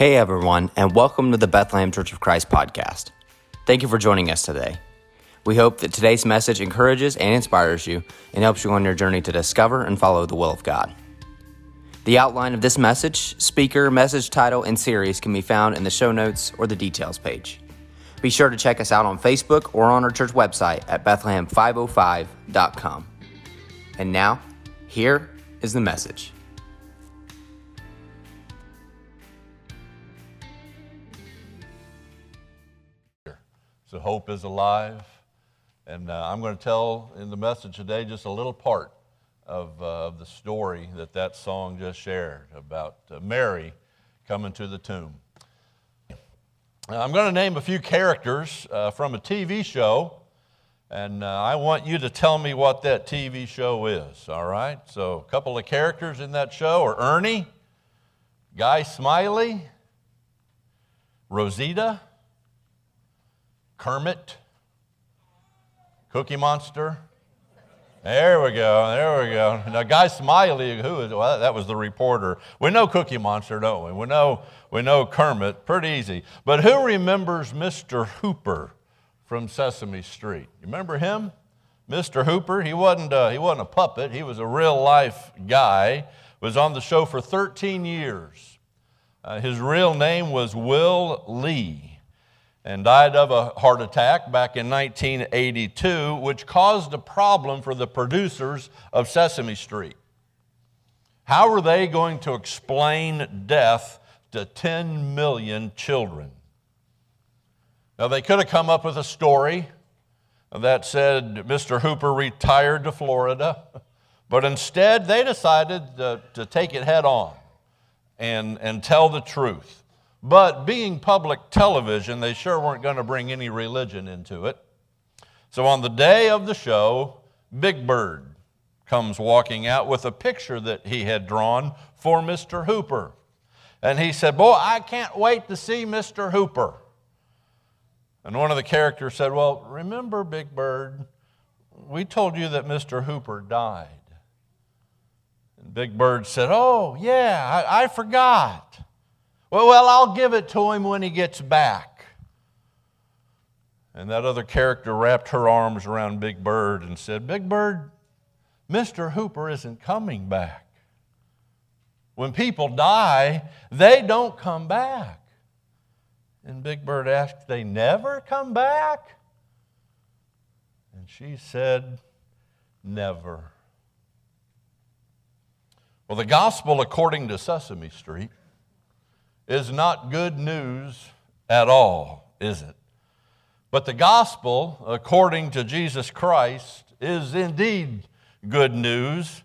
Hey everyone, and welcome to the Bethlehem Church of Christ podcast. Thank you for joining us today. We hope that today's message encourages and inspires you and helps you on your journey to discover and follow the will of God. The outline of this message, speaker, message title, and series can be found in the show notes or the details page. Be sure to check us out on Facebook or on our church website at Bethlehem505.com. And now, here is the message. So, hope is alive. And uh, I'm going to tell in the message today just a little part of, uh, of the story that that song just shared about uh, Mary coming to the tomb. I'm going to name a few characters uh, from a TV show, and uh, I want you to tell me what that TV show is, all right? So, a couple of characters in that show are Ernie, Guy Smiley, Rosita, Kermit, Cookie Monster. There we go. There we go. Now, Guy Smiley, who is well, that was the reporter. We know Cookie Monster, don't we? We know we know Kermit. Pretty easy. But who remembers Mr. Hooper from Sesame Street? You remember him? Mr. Hooper. He wasn't a, he wasn't a puppet. He was a real life guy. Was on the show for 13 years. Uh, his real name was Will Lee and died of a heart attack back in 1982, which caused a problem for the producers of Sesame Street. How were they going to explain death to 10 million children? Now, they could have come up with a story that said Mr. Hooper retired to Florida, but instead they decided to, to take it head on and, and tell the truth. But being public television, they sure weren't going to bring any religion into it. So on the day of the show, Big Bird comes walking out with a picture that he had drawn for Mr. Hooper. And he said, Boy, I can't wait to see Mr. Hooper. And one of the characters said, Well, remember, Big Bird, we told you that Mr. Hooper died. And Big Bird said, Oh, yeah, I, I forgot. Well, well, I'll give it to him when he gets back. And that other character wrapped her arms around Big Bird and said, Big Bird, Mr. Hooper isn't coming back. When people die, they don't come back. And Big Bird asked, They never come back? And she said, Never. Well, the gospel according to Sesame Street is not good news at all, is it? But the gospel, according to Jesus Christ, is indeed good news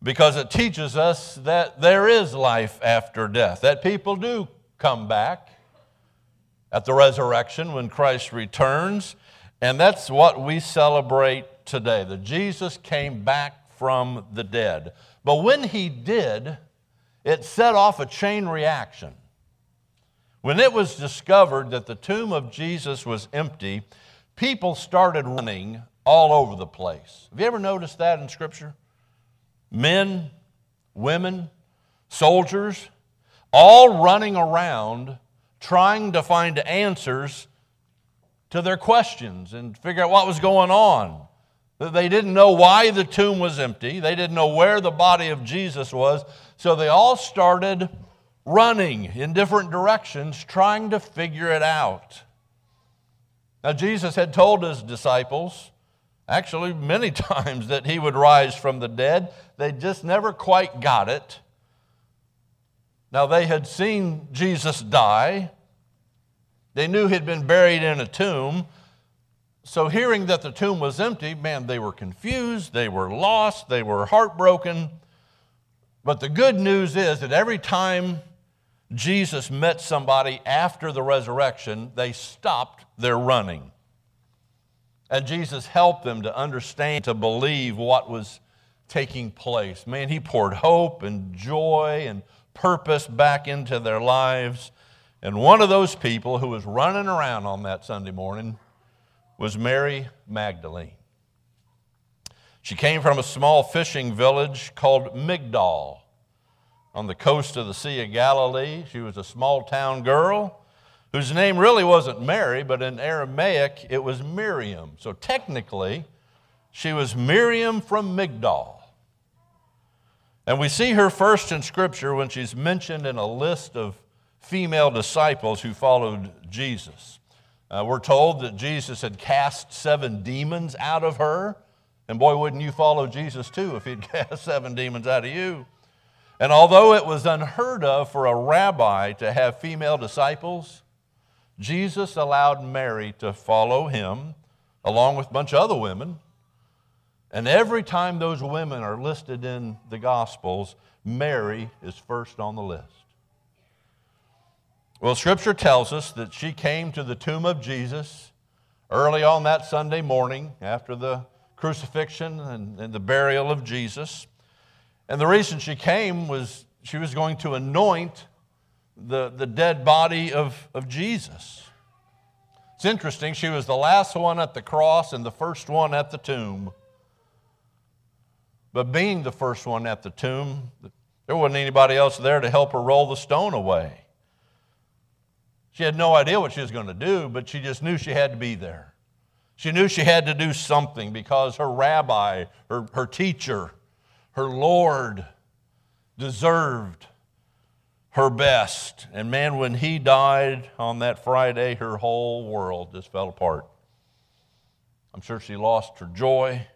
because it teaches us that there is life after death, that people do come back at the resurrection when Christ returns. And that's what we celebrate today that Jesus came back from the dead. But when he did, it set off a chain reaction. When it was discovered that the tomb of Jesus was empty, people started running all over the place. Have you ever noticed that in Scripture? Men, women, soldiers, all running around trying to find answers to their questions and figure out what was going on. They didn't know why the tomb was empty, they didn't know where the body of Jesus was, so they all started running in different directions, trying to figure it out. Now, Jesus had told his disciples, actually many times, that he would rise from the dead. They just never quite got it. Now, they had seen Jesus die, they knew he'd been buried in a tomb. So, hearing that the tomb was empty, man, they were confused, they were lost, they were heartbroken. But the good news is that every time Jesus met somebody after the resurrection, they stopped their running. And Jesus helped them to understand, to believe what was taking place. Man, he poured hope and joy and purpose back into their lives. And one of those people who was running around on that Sunday morning was Mary Magdalene. She came from a small fishing village called Migdal. On the coast of the Sea of Galilee. She was a small town girl whose name really wasn't Mary, but in Aramaic it was Miriam. So technically, she was Miriam from Migdol. And we see her first in Scripture when she's mentioned in a list of female disciples who followed Jesus. Uh, we're told that Jesus had cast seven demons out of her. And boy, wouldn't you follow Jesus too if he'd cast seven demons out of you? And although it was unheard of for a rabbi to have female disciples, Jesus allowed Mary to follow him along with a bunch of other women. And every time those women are listed in the Gospels, Mary is first on the list. Well, Scripture tells us that she came to the tomb of Jesus early on that Sunday morning after the crucifixion and, and, the burial of Jesus. And the reason she came was she was going to anoint the, the dead body of, of Jesus. It's interesting, she was the last one at the cross and the first one at the tomb. But being the first one at the tomb, there wasn't anybody else there to help her roll the stone away. She had no idea what she was going to do, but she just knew she had to be there. She knew she had to do something because her rabbi, her, her teacher, her Lord deserved her best. And man, when he died on that Friday, her whole world just fell apart. I'm sure she lost her joy.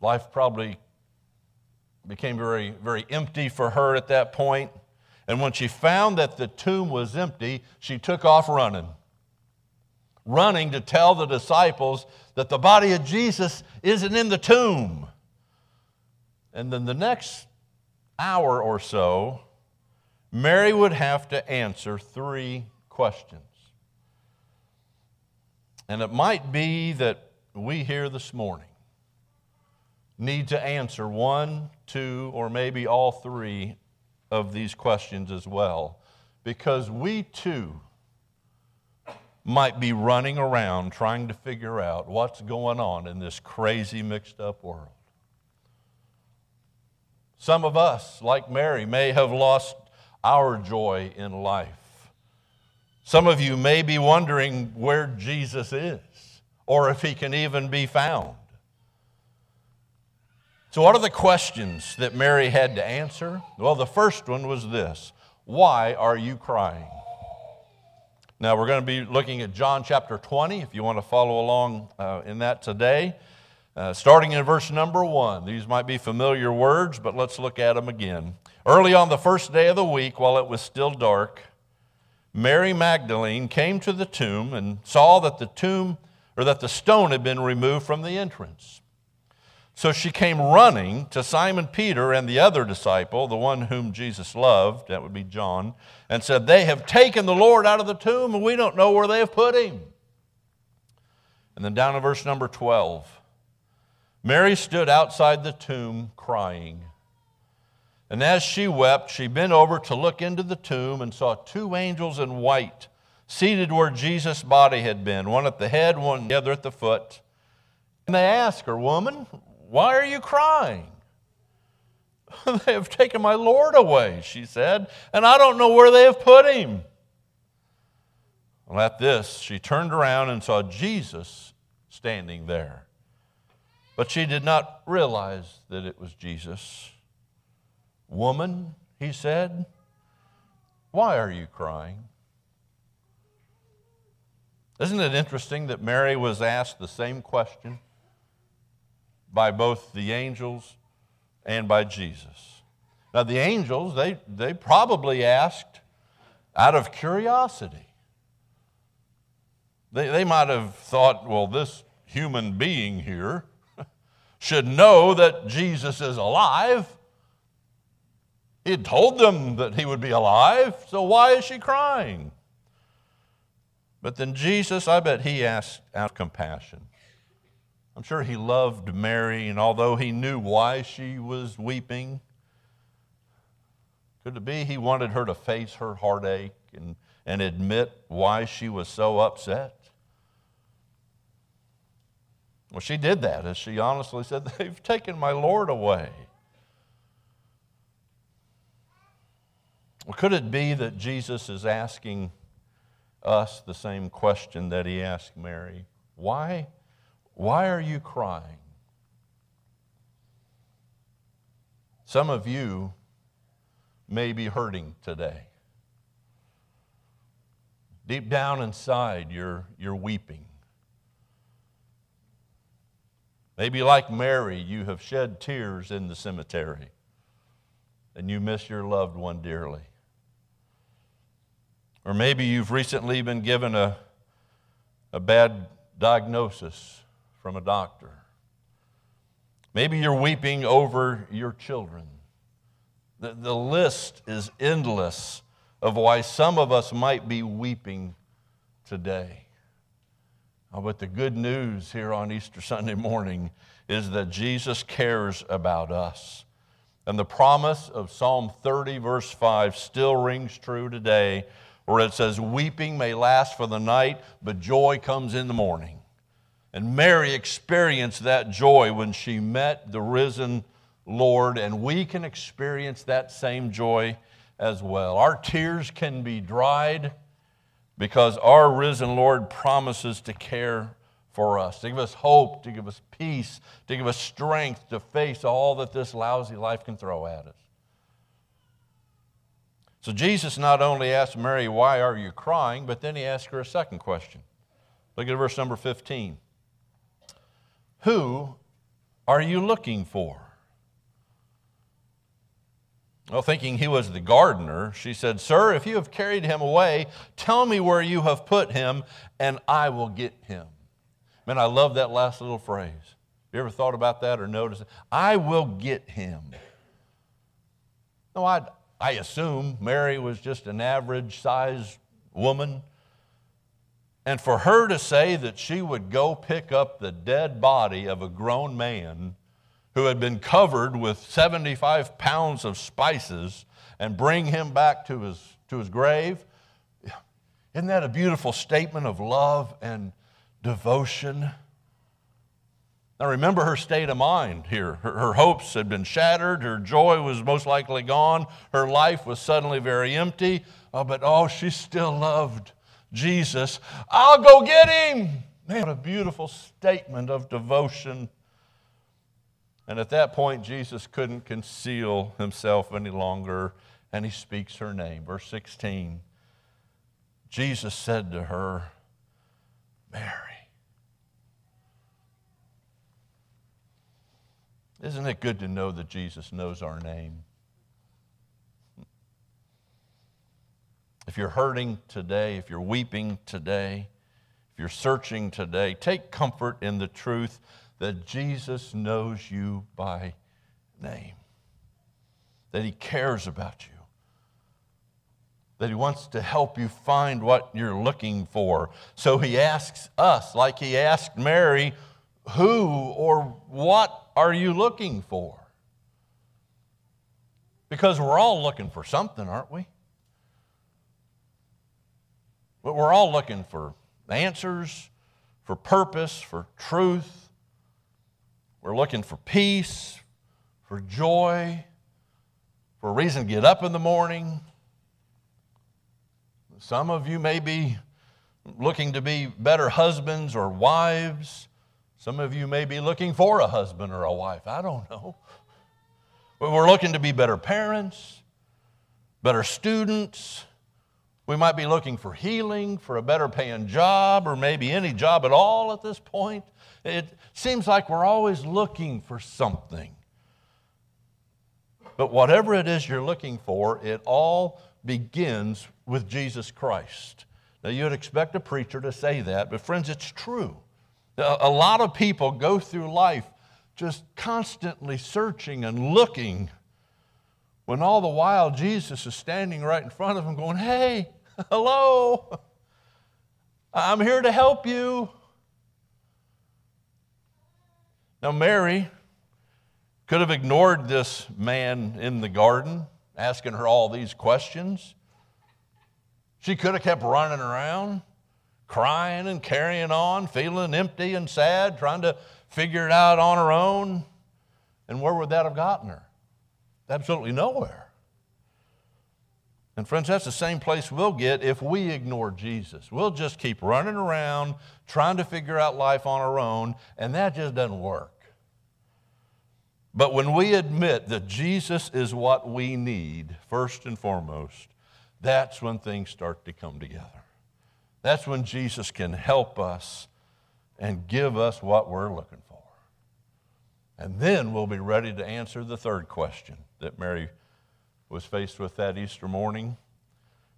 Life probably became very, very empty for her at that point. And when she found that the tomb was empty, she took off running. Running to tell the disciples that the body of Jesus isn't in the tomb. And then the next hour or so, Mary would have to answer three questions. And it might be that we here this morning need to answer one, two, or maybe all three of these questions as well, because we too might be running around trying to figure out what's going on in this crazy, mixed up world. Some of us, like Mary, may have lost our joy in life. Some of you may be wondering where Jesus is or if he can even be found. So, what are the questions that Mary had to answer? Well, the first one was this Why are you crying? Now, we're going to be looking at John chapter 20, if you want to follow along uh, in that today. Uh, starting in verse number one. These might be familiar words, but let's look at them again. Early on the first day of the week, while it was still dark, Mary Magdalene came to the tomb and saw that the tomb, or that the stone had been removed from the entrance. So she came running to Simon Peter and the other disciple, the one whom Jesus loved, that would be John, and said, They have taken the Lord out of the tomb, and we don't know where they have put him. And then down to verse number 12 Mary stood outside the tomb crying. And as she wept, she bent over to look into the tomb and saw two angels in white seated where Jesus' body had been, one at the head, one the other at the foot. And they asked her, Woman, why are you crying? they have taken my Lord away, she said, and I don't know where they have put him. Well, at this, she turned around and saw Jesus standing there. But she did not realize that it was Jesus. Woman, he said, why are you crying? Isn't it interesting that Mary was asked the same question? by both the angels and by Jesus. Now, the angels, they, they probably asked out of curiosity. They, they might have thought, well, this human being here should know that Jesus is alive. He had told them that he would be alive, so why is she crying? But then Jesus, I bet he asked out of compassion. I'm sure he loved Mary, and although he knew why she was weeping, could it be he wanted her to face her heartache and, and admit why she was so upset? Well, she did that, as she honestly said, They've taken my Lord away. Well, could it be that Jesus is asking us the same question that he asked Mary? Why, why are you crying? Some of you may be hurting today. Deep down inside, you're, you're weeping. Maybe, like Mary, you have shed tears in the cemetery and you miss your loved one dearly. Or maybe you've recently been given a, a bad diagnosis from a doctor. Maybe you're weeping over your children. The, the list is endless of why some of us might be weeping today. Oh, but the good news here on Easter Sunday morning is that Jesus cares about us. And the promise of Psalm 30, verse 5, still rings true today, where it says, Weeping may last for the night, but joy comes in the morning. And Mary experienced that joy when she met the risen Lord, and we can experience that same joy as well. Our tears can be dried because our risen Lord promises to care for us, to give us hope, to give us peace, to give us strength to face all that this lousy life can throw at us. So Jesus not only asked Mary, Why are you crying? but then he asked her a second question. Look at verse number 15. Who are you looking for? Well, thinking he was the gardener, she said, Sir, if you have carried him away, tell me where you have put him, and I will get him. Man, I love that last little phrase. You ever thought about that or noticed it? I will get him. No, I, I assume Mary was just an average sized woman. And for her to say that she would go pick up the dead body of a grown man who had been covered with 75 pounds of spices and bring him back to his, to his grave. Isn't that a beautiful statement of love and devotion? Now, remember her state of mind here. Her, her, hopes had been shattered. Her joy was most likely gone. Her life was suddenly very empty. Oh, but oh, she still loved Jesus. I'll go get him. Man, what a beautiful statement of devotion and at that point, Jesus couldn't conceal himself any longer, and he speaks her name. Verse 16 Jesus said to her, Mary. Isn't it good to know that Jesus knows our name? If you're hurting today, if you're weeping today, if you're searching today, take comfort in the truth that Jesus knows you by name, that He cares about you, that He wants to help you find what you're looking for. So He asks us, like He asked Mary, who or what are you looking for? Because we're all looking for something, aren't we? But we're all looking for answers, for purpose, for truth. We're looking for peace, for joy, for a reason to get up in the morning. Some of you may be looking to be better husbands or wives. Some of you may be looking for a husband or a wife. I don't know. But we're looking to be better parents, better students. We might be looking for healing, for a better paying job, or maybe any job at all at this point. It seems like we're always looking for something. But whatever it is you're looking for, it all begins with Jesus Christ. Now, you'd expect a preacher to say that, but friends, it's true. A lot of people go through life just constantly searching and looking when all the while Jesus is standing right in front of them going, Hey, hello, I'm here to help you. Now, Mary could have ignored this man in the garden asking her all these questions. She could have kept running around, crying and carrying on, feeling empty and sad, trying to figure it out on her own. And where would that have gotten her? Absolutely nowhere. And friends, that's the same place we'll get if we ignore Jesus. We'll just keep running around trying to figure out life on our own, and that just doesn't work. But when we admit that Jesus is what we need, first and foremost, that's when things start to come together. That's when Jesus can help us and give us what we're looking for. And then we'll be ready to answer the third question that Mary was faced with that Easter morning.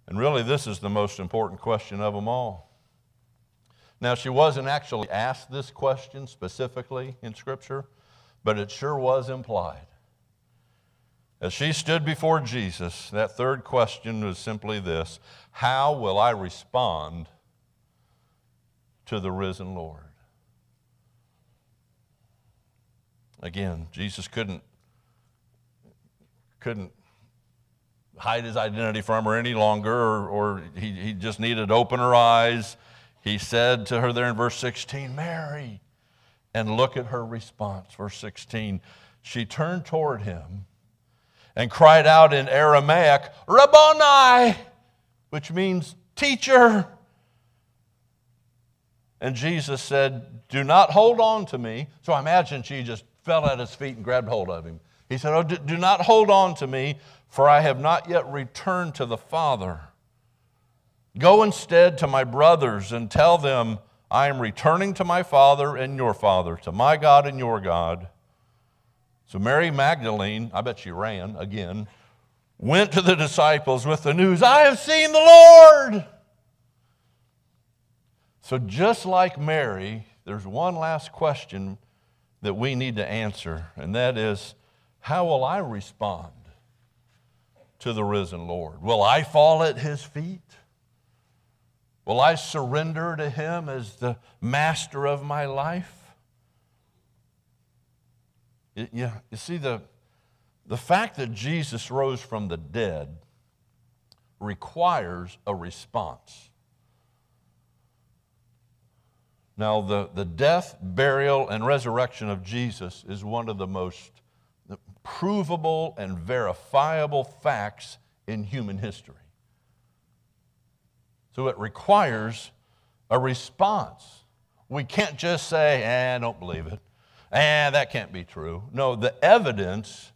And really, this is the most important question of them all. Now, she wasn't actually asked this question specifically in Scripture, but it sure was implied. As she stood before Jesus, that third question was simply this How will I respond to the risen Lord? Again, Jesus couldn't, couldn't hide his identity from her any longer, or, or he, he just needed to open her eyes. He said to her there in verse 16, Mary. And look at her response. Verse 16. She turned toward him and cried out in Aramaic, Rabboni, which means teacher. And Jesus said, Do not hold on to me. So I imagine she just fell at his feet and grabbed hold of him. He said, Oh, do not hold on to me, for I have not yet returned to the Father. Go instead to my brothers and tell them, I am returning to my Father and your Father, to my God and your God. So Mary Magdalene, I bet she ran again, went to the disciples with the news, I have seen the Lord. So just like Mary, there's one last question that we need to answer, and that is, how will I respond to the risen Lord? Will I fall at his feet? Will I surrender to him as the master of my life? You, you see, the, the fact that Jesus rose from the dead requires a response. Now, the, the death, burial, and resurrection of Jesus is one of the most provable and verifiable facts in human history. So it requires a response. We can't just say, eh, I don't believe it. Eh, that can't be true. No, the evidence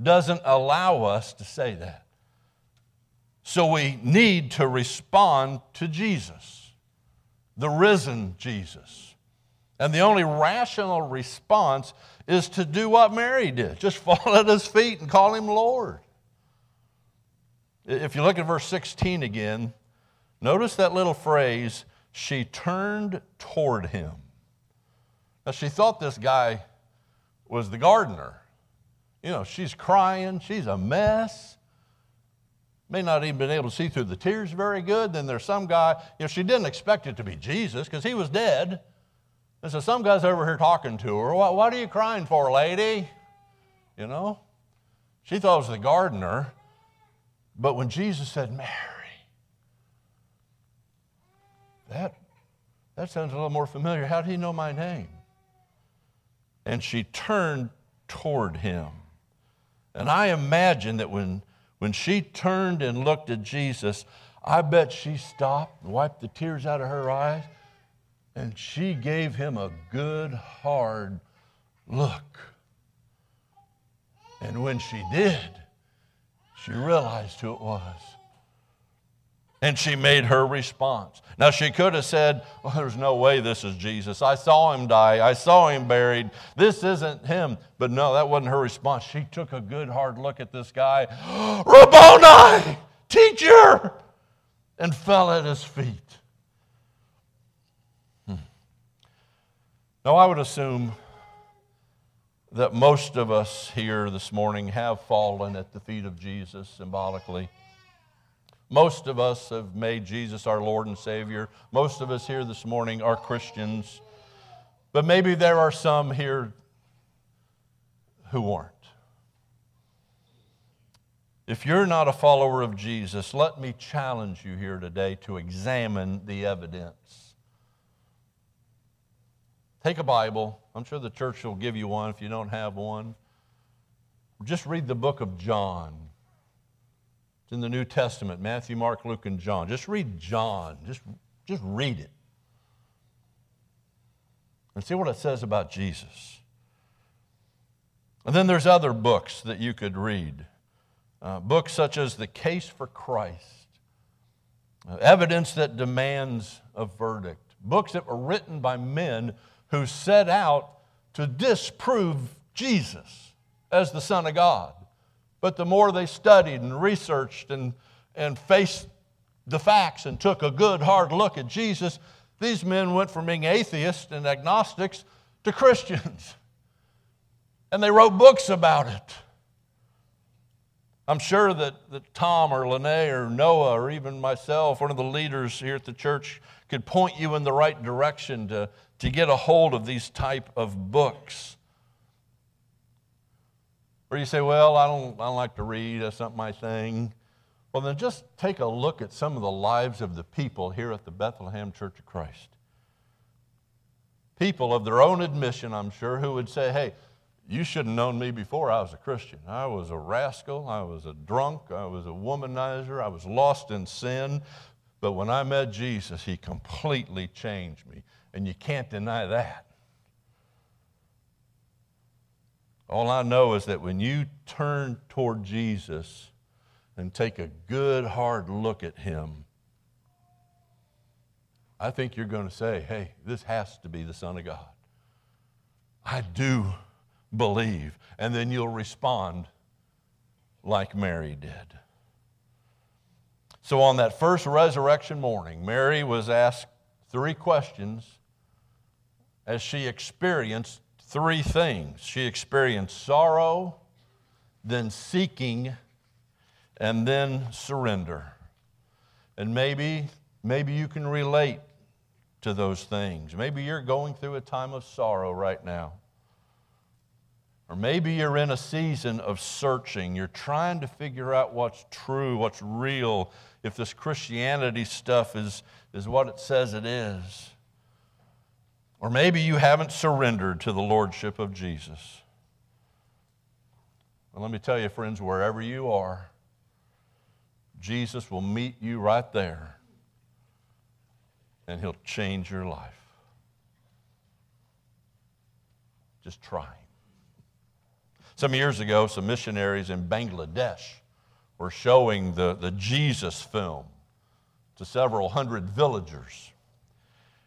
doesn't allow us to say that. So we need to respond to Jesus, the risen Jesus. And the only rational response is to do what Mary did just fall at his feet and call him Lord. If you look at verse 16 again, notice that little phrase, she turned toward him. Now, she thought this guy was the gardener. You know, she's crying, she's a mess. May not even been able to see through the tears very good. Then there's some guy, you know, she didn't expect it to be Jesus because he was dead. And so some guy's over here talking to her. What, what are you crying for, lady? You know? She thought it was the gardener. But when Jesus said, Mary, that, that sounds a little more familiar. How did he know my name? and she turned toward him. And I imagine that when, when she turned and looked at Jesus, I bet she stopped and wiped the tears out of her eyes and she gave him a good, hard look. And when she did, she realized who it was and she made her response. Now, she could have said, Well, there's no way this is Jesus. I saw him die. I saw him buried. This isn't him. But no, that wasn't her response. She took a good hard look at this guy, Rabboni, teacher, and fell at his feet. Now, I would assume that most of us here this morning have fallen at the feet of Jesus symbolically. Most of us have made Jesus our Lord and Savior. Most of us here this morning are Christians. But maybe there are some here who aren't. If you're not a follower of Jesus, let me challenge you here today to examine the evidence. Take a Bible. I'm sure the church will give you one if you don't have one. Just read the book of John. It's in the New Testament Matthew, Mark, Luke, and John. Just read John. Just, just read it. And see what it says about Jesus. And then there's other books that you could read. Uh, books such as The Case for Christ, uh, Evidence That Demands a Verdict, books that were written by men who set out to disprove Jesus as the Son of God. But the more they studied and researched and, and faced the facts and took a good hard look at Jesus, these men went from being atheists and agnostics to Christians. And they wrote books about it. I'm sure that, that Tom or Lene or Noah or even myself, one of the leaders here at the church, could point you in the right direction to, to get a hold of these type of books. Or you say, well, I don't, I don't like to read, that's not my thing. Well, then just take a look at some of the lives of the people here at the Bethlehem Church of Christ. People of their own admission, I'm sure, who would say, hey, you should have known me before I was a Christian. I was a rascal. I was a drunk. I was a womanizer. I was lost in sin. But when I met Jesus, He completely changed me. And you can't deny that. All I know is that when you turn toward Jesus and take a good, hard look at Him, I think you're going to say, hey, this has to be the Son of God. I do believe. And then you'll respond like Mary did. So, on that first resurrection morning, Mary was asked three questions as she experienced three things. She experienced sorrow, then seeking, and then surrender. And maybe, maybe you can relate to those things. Maybe you're going through a time of sorrow right now. Or maybe you're in a season of searching. You're trying to figure out what's true, what's real, if this Christianity stuff is, is what it says it is. Or maybe you haven't surrendered to the Lordship of Jesus. Let me tell you, friends, wherever you are, Jesus will meet you right there and he'll change your life. Just try. Some years ago, some missionaries in Bangladesh were showing the, the Jesus film to several hundred villagers.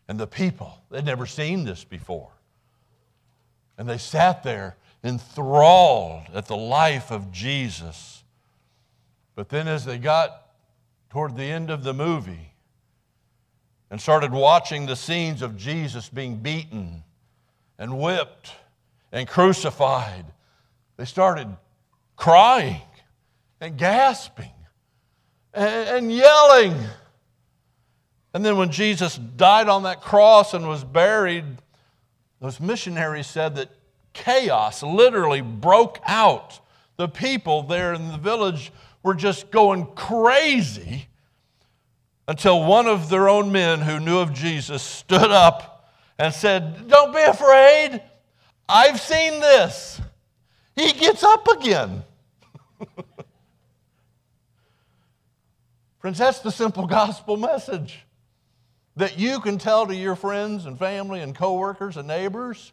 And the people, they'd never seen this before. And they sat there enthralled at the life of Jesus. But then, as they got toward the end of the movie and started watching the scenes of Jesus being beaten and whipped and crucified they started crying and gasping and, yelling. And then when Jesus died on that cross and was buried, those missionaries said that chaos literally broke out. The people there in the village were just going crazy until one of their own men who knew of Jesus stood up and said, Don't be afraid. I've seen this. He gets up again. Friends, that's the simple gospel message that you can tell to your friends and family and coworkers and neighbors.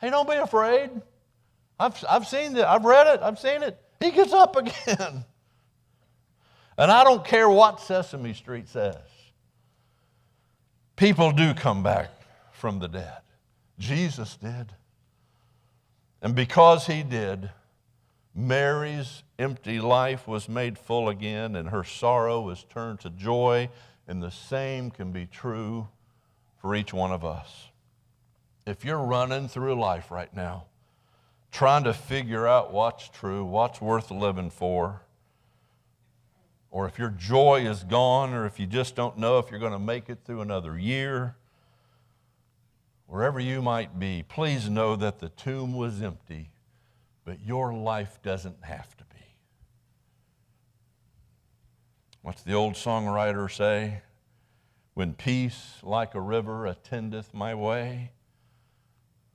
Hey, don't be afraid. I've, I've seen it. I've read it. I've seen it. He gets up again. And I don't care what Sesame Street says. People do come back from the dead. Jesus did. And because he did, Mary's empty life was made full again and her sorrow was turned to joy. And the same can be true for each one of us. If you're running through life right now, trying to figure out what's true, what's worth living for, or if your joy is gone, or if you just don't know if you're going to make it through another year, wherever you might be, please know that the tomb was empty, but your life doesn't have to be. What's the old songwriter say? When peace like a river attendeth my way,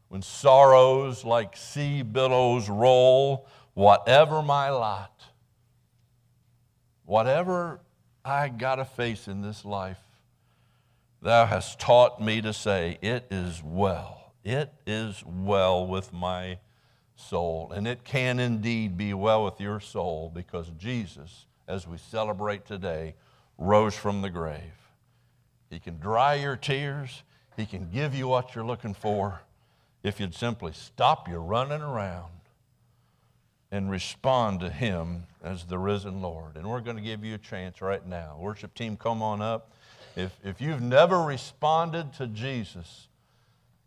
when sorrows like sea billows roll, whatever my lot, whatever I got to face in this life, thou hast taught me to say, It is well. It is well with my soul. And it can indeed be well with your soul because Jesus, as we celebrate today, rose from the grave. He can dry your tears, He can give you what you're looking for if you'd simply stop your running around and respond to Him as the risen Lord. And we're going to give you a chance right now. Worship team, come on up. If, if you've never responded to Jesus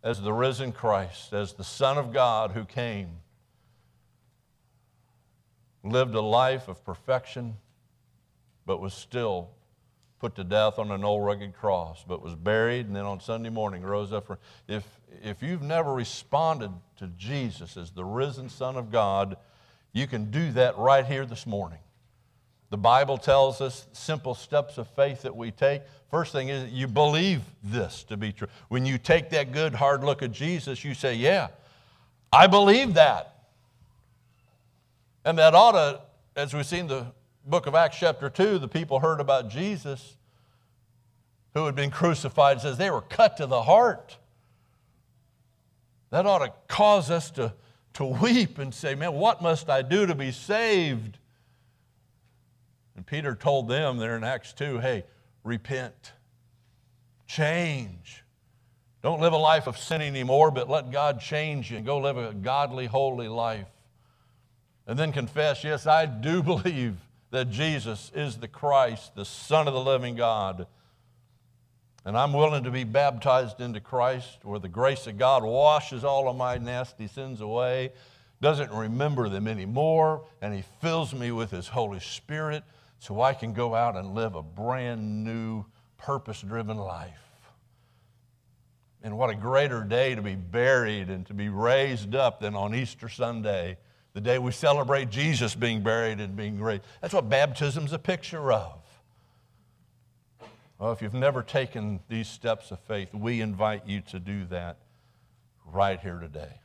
as the risen Christ, as the Son of God who came, lived a life of perfection, but was still put to death on an old rugged cross, but was buried and then on Sunday morning rose up. For, if, if you've never responded to Jesus as the risen Son of God, you can do that right here this morning. The Bible tells us simple steps of faith that we take. First thing is you believe this to be true. When you take that good hard look at Jesus, you say, Yeah, I believe that. And that ought to, as we see in the book of Acts, chapter 2, the people heard about Jesus who had been crucified. Says they were cut to the heart. That ought to cause us to to weep and say, Man, what must I do to be saved? And Peter told them there in Acts 2 hey, repent, change. Don't live a life of sin anymore, but let God change you and go live a godly, holy life. And then confess, yes, I do believe that Jesus is the Christ, the Son of the living God. And I'm willing to be baptized into Christ where the grace of God washes all of my nasty sins away, doesn't remember them anymore, and He fills me with His Holy Spirit so I can go out and live a brand new, purpose driven life. And what a greater day to be buried and to be raised up than on Easter Sunday, the day we celebrate Jesus being buried and being raised. That's what baptism's a picture of. Well, if you've never taken these steps of faith, we invite you to do that right here today.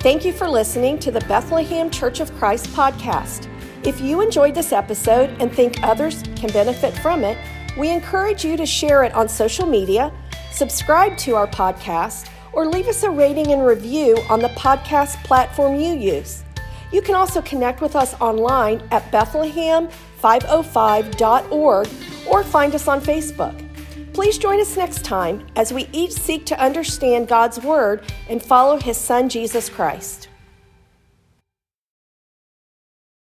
Thank you for listening to the Bethlehem Church of Christ podcast. If you enjoyed this episode and think others can benefit from it, we encourage you to share it on social media, subscribe to our podcast, or leave us a rating and review on the podcast platform you use. You can also connect with us online at Bethlehem505.org or find us on Facebook. Please join us next time as we each seek to understand God's Word and follow His Son, Jesus Christ.